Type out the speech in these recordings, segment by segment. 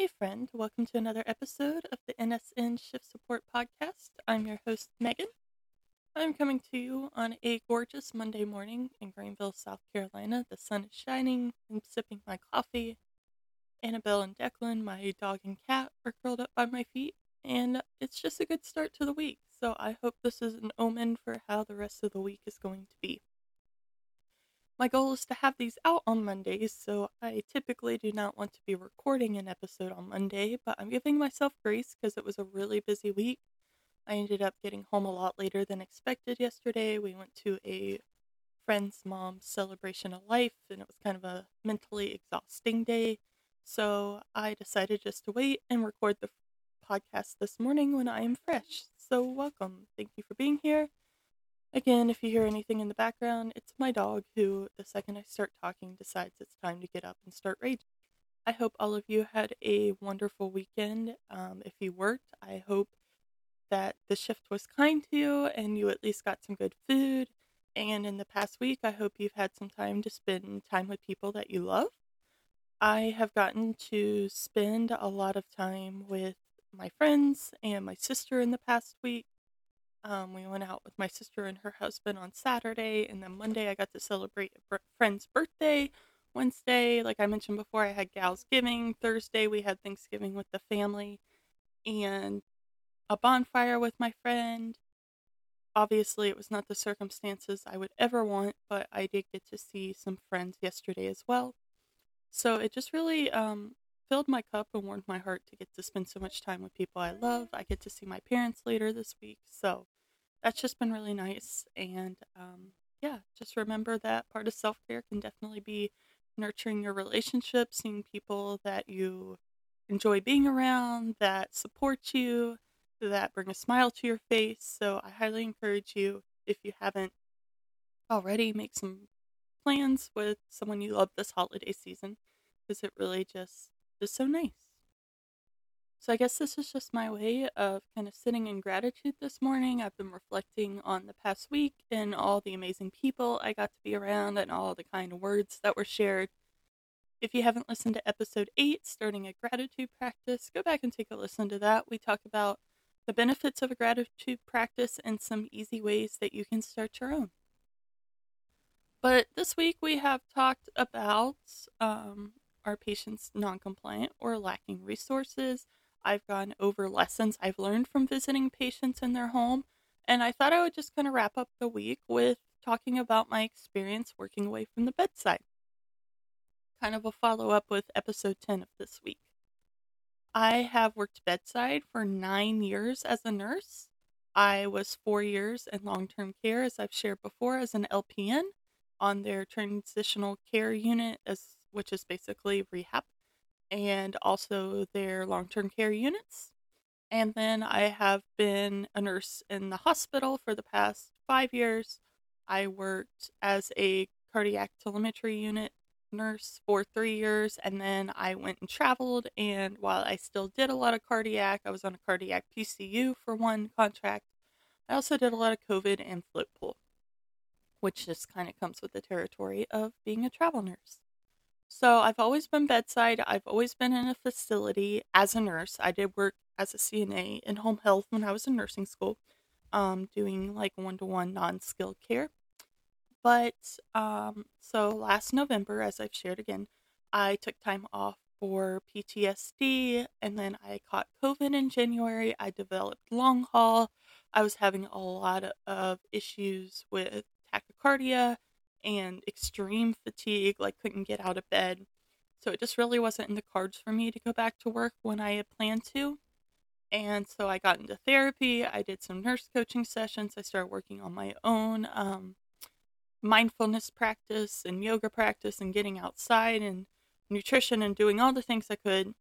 Hey, friend, welcome to another episode of the NSN Shift Support Podcast. I'm your host, Megan. I'm coming to you on a gorgeous Monday morning in Greenville, South Carolina. The sun is shining. I'm sipping my coffee. Annabelle and Declan, my dog and cat, are curled up by my feet, and it's just a good start to the week. So I hope this is an omen for how the rest of the week is going to be. My goal is to have these out on Mondays, so I typically do not want to be recording an episode on Monday, but I'm giving myself grace because it was a really busy week. I ended up getting home a lot later than expected yesterday. We went to a friend's mom's celebration of life, and it was kind of a mentally exhausting day. So I decided just to wait and record the podcast this morning when I am fresh. So, welcome. Thank you for being here. Again, if you hear anything in the background, it's my dog who, the second I start talking, decides it's time to get up and start raging. I hope all of you had a wonderful weekend. Um, if you worked, I hope that the shift was kind to you and you at least got some good food. And in the past week, I hope you've had some time to spend time with people that you love. I have gotten to spend a lot of time with my friends and my sister in the past week. Um, we went out with my sister and her husband on Saturday, and then Monday I got to celebrate a friend's birthday. Wednesday, like I mentioned before, I had Gals Giving. Thursday, we had Thanksgiving with the family and a bonfire with my friend. Obviously, it was not the circumstances I would ever want, but I did get to see some friends yesterday as well. So it just really um, filled my cup and warmed my heart to get to spend so much time with people I love. I get to see my parents later this week, so that's just been really nice. And um, yeah, just remember that part of self care can definitely be nurturing your relationships, seeing people that you enjoy being around, that support you, that bring a smile to your face. So I highly encourage you, if you haven't already, make some plans with someone you love this holiday season because it really just is so nice. So I guess this is just my way of kind of sitting in gratitude this morning. I've been reflecting on the past week and all the amazing people I got to be around and all the kind words that were shared. If you haven't listened to episode 8, starting a gratitude practice, go back and take a listen to that. We talk about the benefits of a gratitude practice and some easy ways that you can start your own. But this week we have talked about um, are patients non-compliant or lacking resources? I've gone over lessons I've learned from visiting patients in their home, and I thought I would just kind of wrap up the week with talking about my experience working away from the bedside. Kind of a follow up with episode 10 of this week. I have worked bedside for nine years as a nurse. I was four years in long term care, as I've shared before, as an LPN on their transitional care unit as which is basically rehab, and also their long term care units. And then I have been a nurse in the hospital for the past five years. I worked as a cardiac telemetry unit nurse for three years, and then I went and traveled. And while I still did a lot of cardiac, I was on a cardiac PCU for one contract. I also did a lot of COVID and float pool, which just kind of comes with the territory of being a travel nurse. So I've always been bedside. I've always been in a facility as a nurse. I did work as a CNA in home health when I was in nursing school, um, doing like one to one non skilled care. But um, so last November, as I've shared again, I took time off for PTSD and then I caught COVID in January. I developed long haul. I was having a lot of issues with tachycardia and extreme fatigue, like couldn't get out of bed. So it just really wasn't in the cards for me to go back to work when I had planned to. And so I got into therapy. I did some nurse coaching sessions. I started working on my own um, mindfulness practice and yoga practice and getting outside and nutrition and doing all the things I could.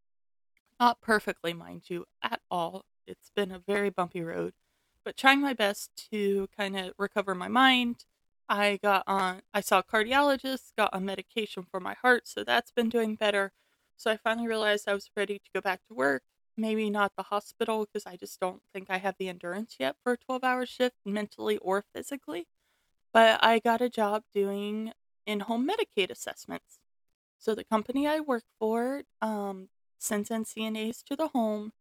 Not perfectly, mind you, at all. It's been a very bumpy road, but trying my best to kind of recover my mind, I got on, I saw a cardiologist, got on medication for my heart, so that's been doing better. So I finally realized I was ready to go back to work. Maybe not the hospital because I just don't think I have the endurance yet for a 12 hour shift, mentally or physically. But I got a job doing in home Medicaid assessments. So the company I work for, um, sends in CNAs to the home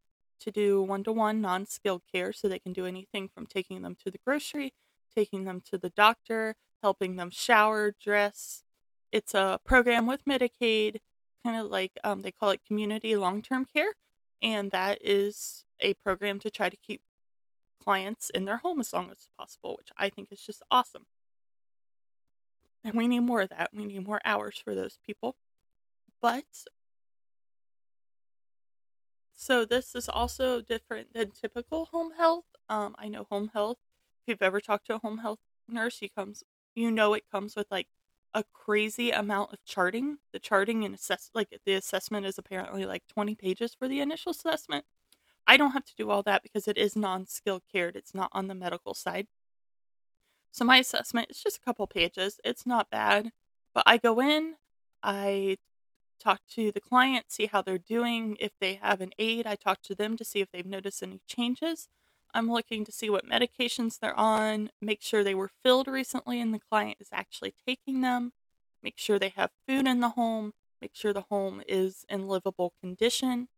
to do one to one non skilled care so they can do anything from taking them to the grocery, taking them to the doctor, helping them shower, dress. It's a program with Medicaid, kind of like um, they call it community long term care. And that is a program to try to keep clients in their home as long as possible, which I think is just awesome. And we need more of that. We need more hours for those people. But so this is also different than typical home health. Um, I know home health. If you've ever talked to a home health nurse, you comes you know it comes with like a crazy amount of charting. The charting and assess like the assessment is apparently like 20 pages for the initial assessment. I don't have to do all that because it is non-skilled cared. It's not on the medical side. So my assessment is just a couple pages. It's not bad, but I go in, I talk to the client, see how they're doing. If they have an aide, I talk to them to see if they've noticed any changes. I'm looking to see what medications they're on, make sure they were filled recently and the client is actually taking them, make sure they have food in the home, make sure the home is in livable condition,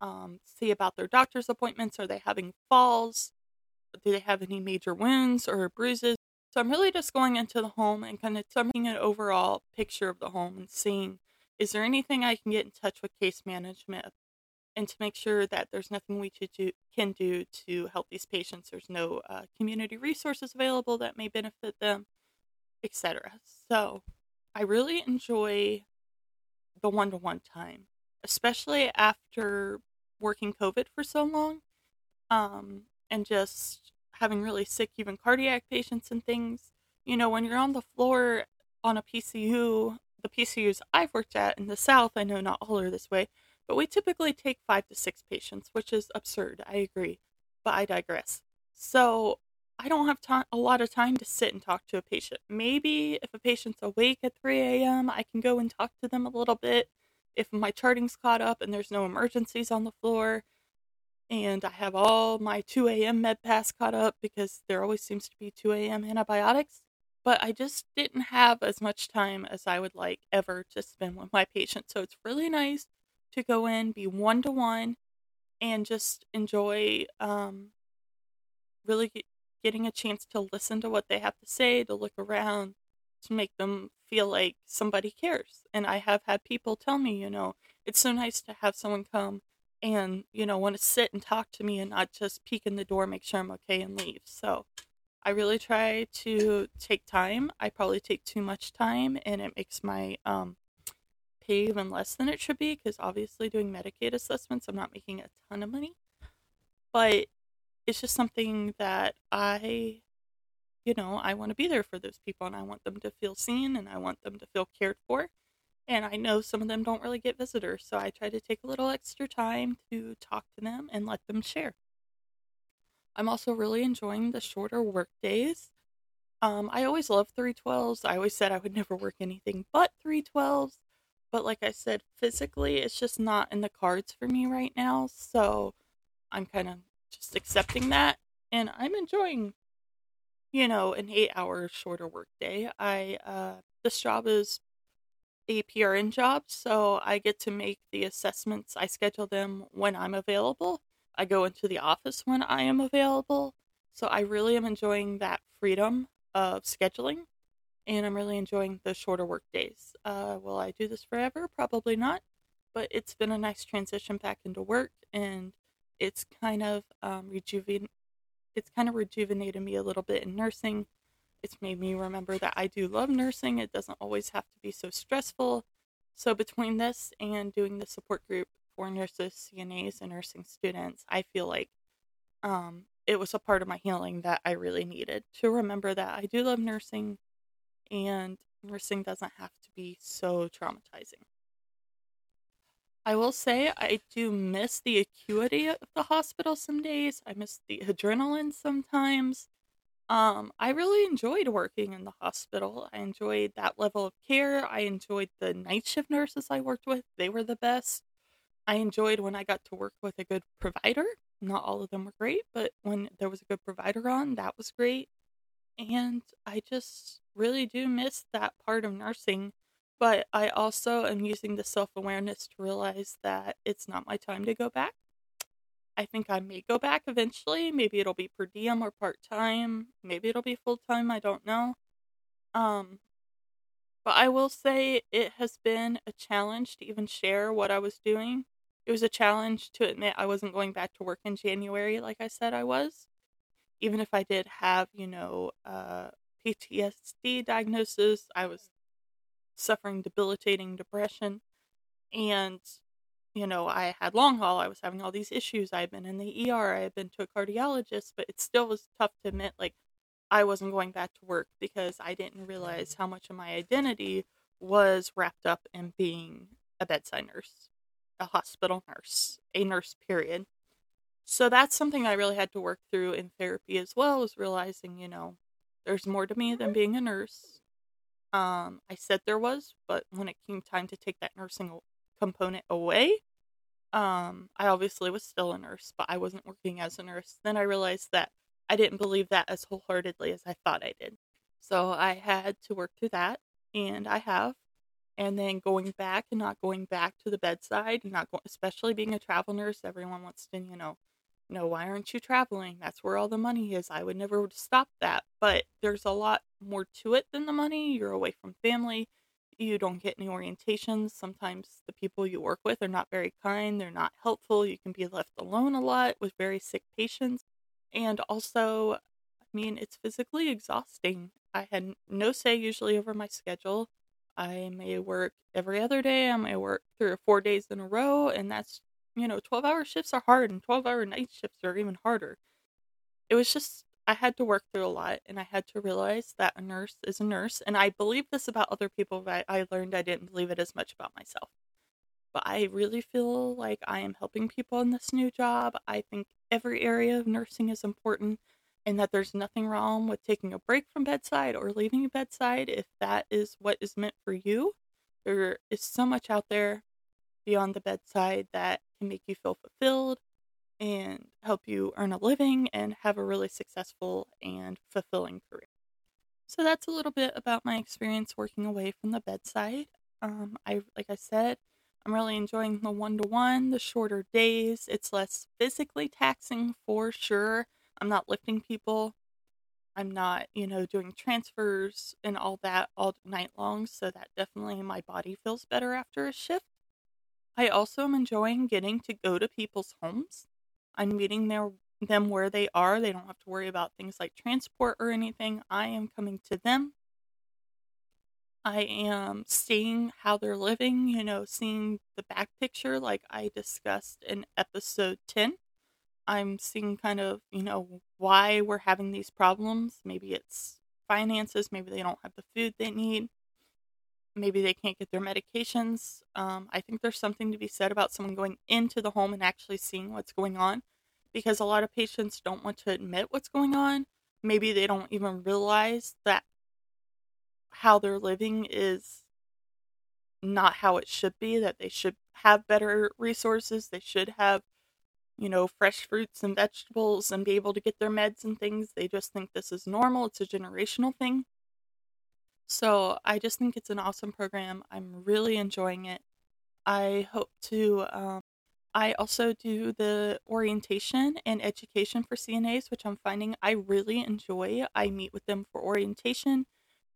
um, see about their doctor's appointments. Are they having falls? Do they have any major wounds or bruises? So I'm really just going into the home and kind of taking an overall picture of the home and seeing is there anything I can get in touch with case management and to make sure that there's nothing we do, can do to help these patients. There's no uh, community resources available that may benefit them, etc. So I really enjoy the one to one time, especially after working COVID for so long um, and just having really sick, even cardiac patients and things. You know, when you're on the floor on a PCU the PCUs I've worked at in the South, I know not all are this way, but we typically take five to six patients, which is absurd. I agree, but I digress. So I don't have a lot of time to sit and talk to a patient. Maybe if a patient's awake at 3 a.m., I can go and talk to them a little bit. If my charting's caught up and there's no emergencies on the floor, and I have all my 2 a.m. med pass caught up because there always seems to be 2 a.m. antibiotics, but I just didn't have as much time as I would like ever to spend with my patient. So it's really nice to go in, be one to one, and just enjoy um, really get, getting a chance to listen to what they have to say, to look around, to make them feel like somebody cares. And I have had people tell me, you know, it's so nice to have someone come and, you know, want to sit and talk to me and not just peek in the door, make sure I'm okay, and leave. So I really try to take time. I probably take too much time, and it makes my um, pay even less than it should be because obviously doing Medicaid assessments, I'm not making a ton of money. But it's just something that I, you know, I want to be there for those people and I want them to feel seen and I want them to feel cared for. And I know some of them don't really get visitors, so I try to take a little extra time to talk to them and let them share. I'm also really enjoying the shorter work days. Um, I always loved 312s. I always said I would never work anything but 312s. But like I said, physically, it's just not in the cards for me right now. So I'm kind of just accepting that. And I'm enjoying, you know, an eight hour shorter work day. I, uh, this job is a PRN job. So I get to make the assessments. I schedule them when I'm available. I go into the office when I am available. So I really am enjoying that freedom of scheduling and I'm really enjoying the shorter work days. Uh, will I do this forever? Probably not, but it's been a nice transition back into work and it's kind of um, rejuven- it's kind of rejuvenated me a little bit in nursing. It's made me remember that I do love nursing. It doesn't always have to be so stressful. So between this and doing the support group, for nurses, CNAs, and nursing students, I feel like um, it was a part of my healing that I really needed to remember that I do love nursing and nursing doesn't have to be so traumatizing. I will say I do miss the acuity of the hospital some days. I miss the adrenaline sometimes. Um, I really enjoyed working in the hospital. I enjoyed that level of care. I enjoyed the night shift nurses I worked with. They were the best. I enjoyed when I got to work with a good provider. Not all of them were great, but when there was a good provider on, that was great. And I just really do miss that part of nursing But I also am using the self awareness to realize that it's not my time to go back. I think I may go back eventually. Maybe it'll be per diem or part time. Maybe it'll be full time. I don't know. Um, but I will say it has been a challenge to even share what I was doing. It was a challenge to admit I wasn't going back to work in January like I said I was. Even if I did have, you know, PTSD diagnosis, I was suffering debilitating depression. And, you know, I had long haul. I was having all these issues. I had been in the ER. I had been to a cardiologist, but it still was tough to admit, like, I wasn't going back to work because I didn't realize how much of my identity was wrapped up in being a bedside nurse, a hospital nurse, a nurse, period. So that's something I really had to work through in therapy as well, was realizing, you know, there's more to me than being a nurse. Um, I said there was, but when it came time to take that nursing component away, um, I obviously was still a nurse, but I wasn't working as a nurse. Then I realized that I didn't believe that as wholeheartedly as I thought I did. So I had to work through that, and I have. And then going back and not going back to the bedside, and not going, especially being a travel nurse, everyone wants to, you know, know why aren't you traveling? That's where all the money is. I would never stop that, but there's a lot more to it than the money. You're away from family. You don't get any orientations. Sometimes the people you work with are not very kind. They're not helpful. You can be left alone a lot with very sick patients. And also, I mean, it's physically exhausting. I had no say usually over my schedule. I may work every other day. I may work three or four days in a row, and that's, you know, 12 hour shifts are hard, and 12 hour night shifts are even harder. It was just, I had to work through a lot, and I had to realize that a nurse is a nurse. And I believe this about other people, but I learned I didn't believe it as much about myself. But I really feel like I am helping people in this new job. I think every area of nursing is important and that there's nothing wrong with taking a break from bedside or leaving bedside if that is what is meant for you. There is so much out there beyond the bedside that can make you feel fulfilled and help you earn a living and have a really successful and fulfilling career. So that's a little bit about my experience working away from the bedside. Um, I like I said, I'm really enjoying the one to one, the shorter days. It's less physically taxing for sure. I'm not lifting people. I'm not, you know, doing transfers and all that all night long. So that definitely my body feels better after a shift. I also am enjoying getting to go to people's homes. I'm meeting their them where they are. They don't have to worry about things like transport or anything. I am coming to them. I am seeing how they're living, you know, seeing the back picture like I discussed in episode 10. I'm seeing kind of, you know, why we're having these problems. Maybe it's finances, maybe they don't have the food they need, maybe they can't get their medications. Um, I think there's something to be said about someone going into the home and actually seeing what's going on because a lot of patients don't want to admit what's going on. Maybe they don't even realize that how they're living is not how it should be, that they should have better resources. They should have, you know, fresh fruits and vegetables and be able to get their meds and things. They just think this is normal. It's a generational thing. So I just think it's an awesome program. I'm really enjoying it. I hope to. Um, I also do the orientation and education for CNAs, which I'm finding I really enjoy. I meet with them for orientation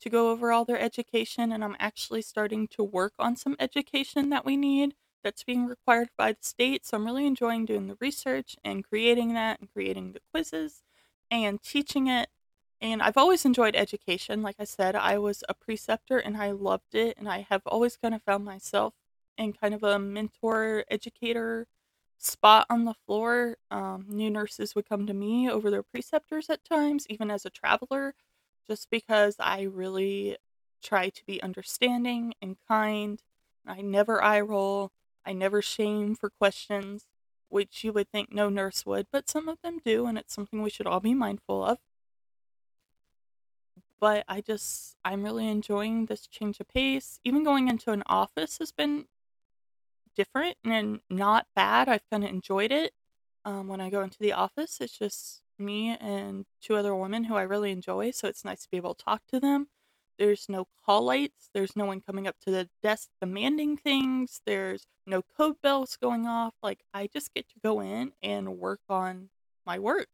to go over all their education, and I'm actually starting to work on some education that we need that's being required by the state. So I'm really enjoying doing the research and creating that and creating the quizzes and teaching it. And I've always enjoyed education. Like I said, I was a preceptor and I loved it. And I have always kind of found myself in kind of a mentor educator spot on the floor. Um, new nurses would come to me over their preceptors at times, even as a traveler just because I really try to be understanding and kind. I never eye roll. I never shame for questions, which you would think no nurse would, but some of them do, and it's something we should all be mindful of. But I just, I'm really enjoying this change of pace. Even going into an office has been different and not bad. I've kind of enjoyed it. Um, when I go into the office, it's just me and two other women who I really enjoy, so it's nice to be able to talk to them. There's no call lights. There's no one coming up to the desk demanding things. There's no code bells going off. Like, I just get to go in and work on my work.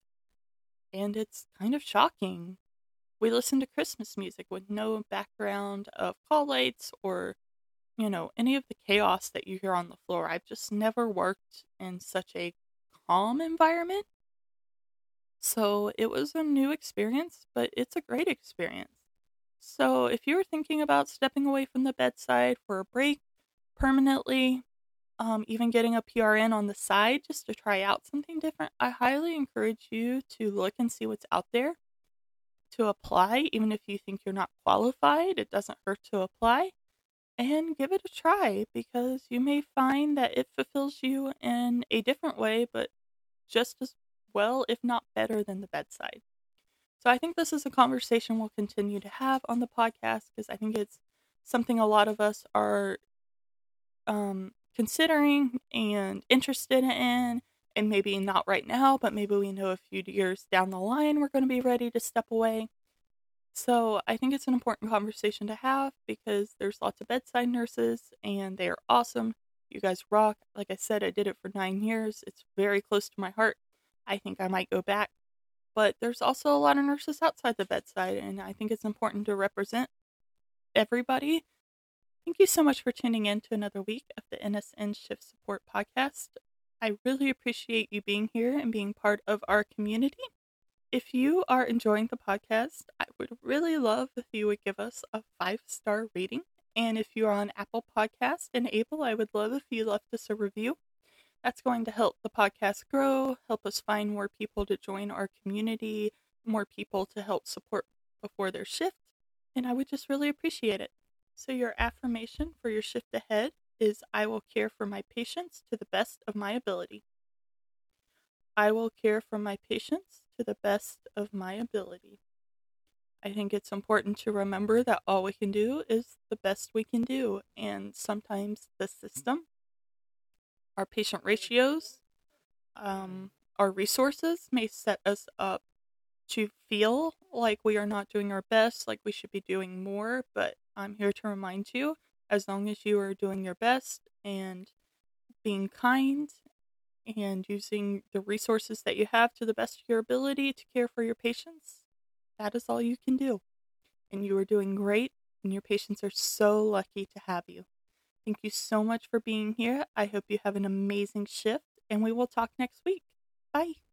And it's kind of shocking. We listen to Christmas music with no background of call lights or, you know, any of the chaos that you hear on the floor. I've just never worked in such a calm environment. So it was a new experience, but it's a great experience. So if you're thinking about stepping away from the bedside for a break permanently, um, even getting a PRN on the side just to try out something different, I highly encourage you to look and see what's out there, to apply, even if you think you're not qualified. It doesn't hurt to apply and give it a try because you may find that it fulfills you in a different way, but just as well, if not better, than the bedside. So I think this is a conversation we'll continue to have on the podcast because I think it's something a lot of us are um, considering and interested in, and maybe not right now, but maybe we know a few years down the line we're going to be ready to step away. So I think it's an important conversation to have because there's lots of bedside nurses and they are awesome. You guys rock. Like I said, I did it for nine years. It's very close to my heart. I think I might go back. But there's also a lot of nurses outside the bedside, and I think it's important to represent everybody. Thank you so much for tuning in to another week of the NSN Shift Support Podcast. I really appreciate you being here and being part of our community. If you are enjoying the podcast, I would really love if you would give us a five star rating. And if you're on Apple Podcast and able, I would love if you left us a review. That's going to help the podcast grow, help us find more people to join our community, more people to help support before their shift, and I would just really appreciate it. So, your affirmation for your shift ahead is I will care for my patients to the best of my ability. I will care for my patients to the best of my ability. I think it's important to remember that all we can do is the best we can do, and sometimes the system our patient ratios, um, our resources may set us up to feel like we are not doing our best, like we should be doing more. But I'm here to remind you as long as you are doing your best and being kind and using the resources that you have to the best of your ability to care for your patients, that is all you can do. And you are doing great, and your patients are so lucky to have you. Thank you so much for being here. I hope you have an amazing shift, and we will talk next week. Bye.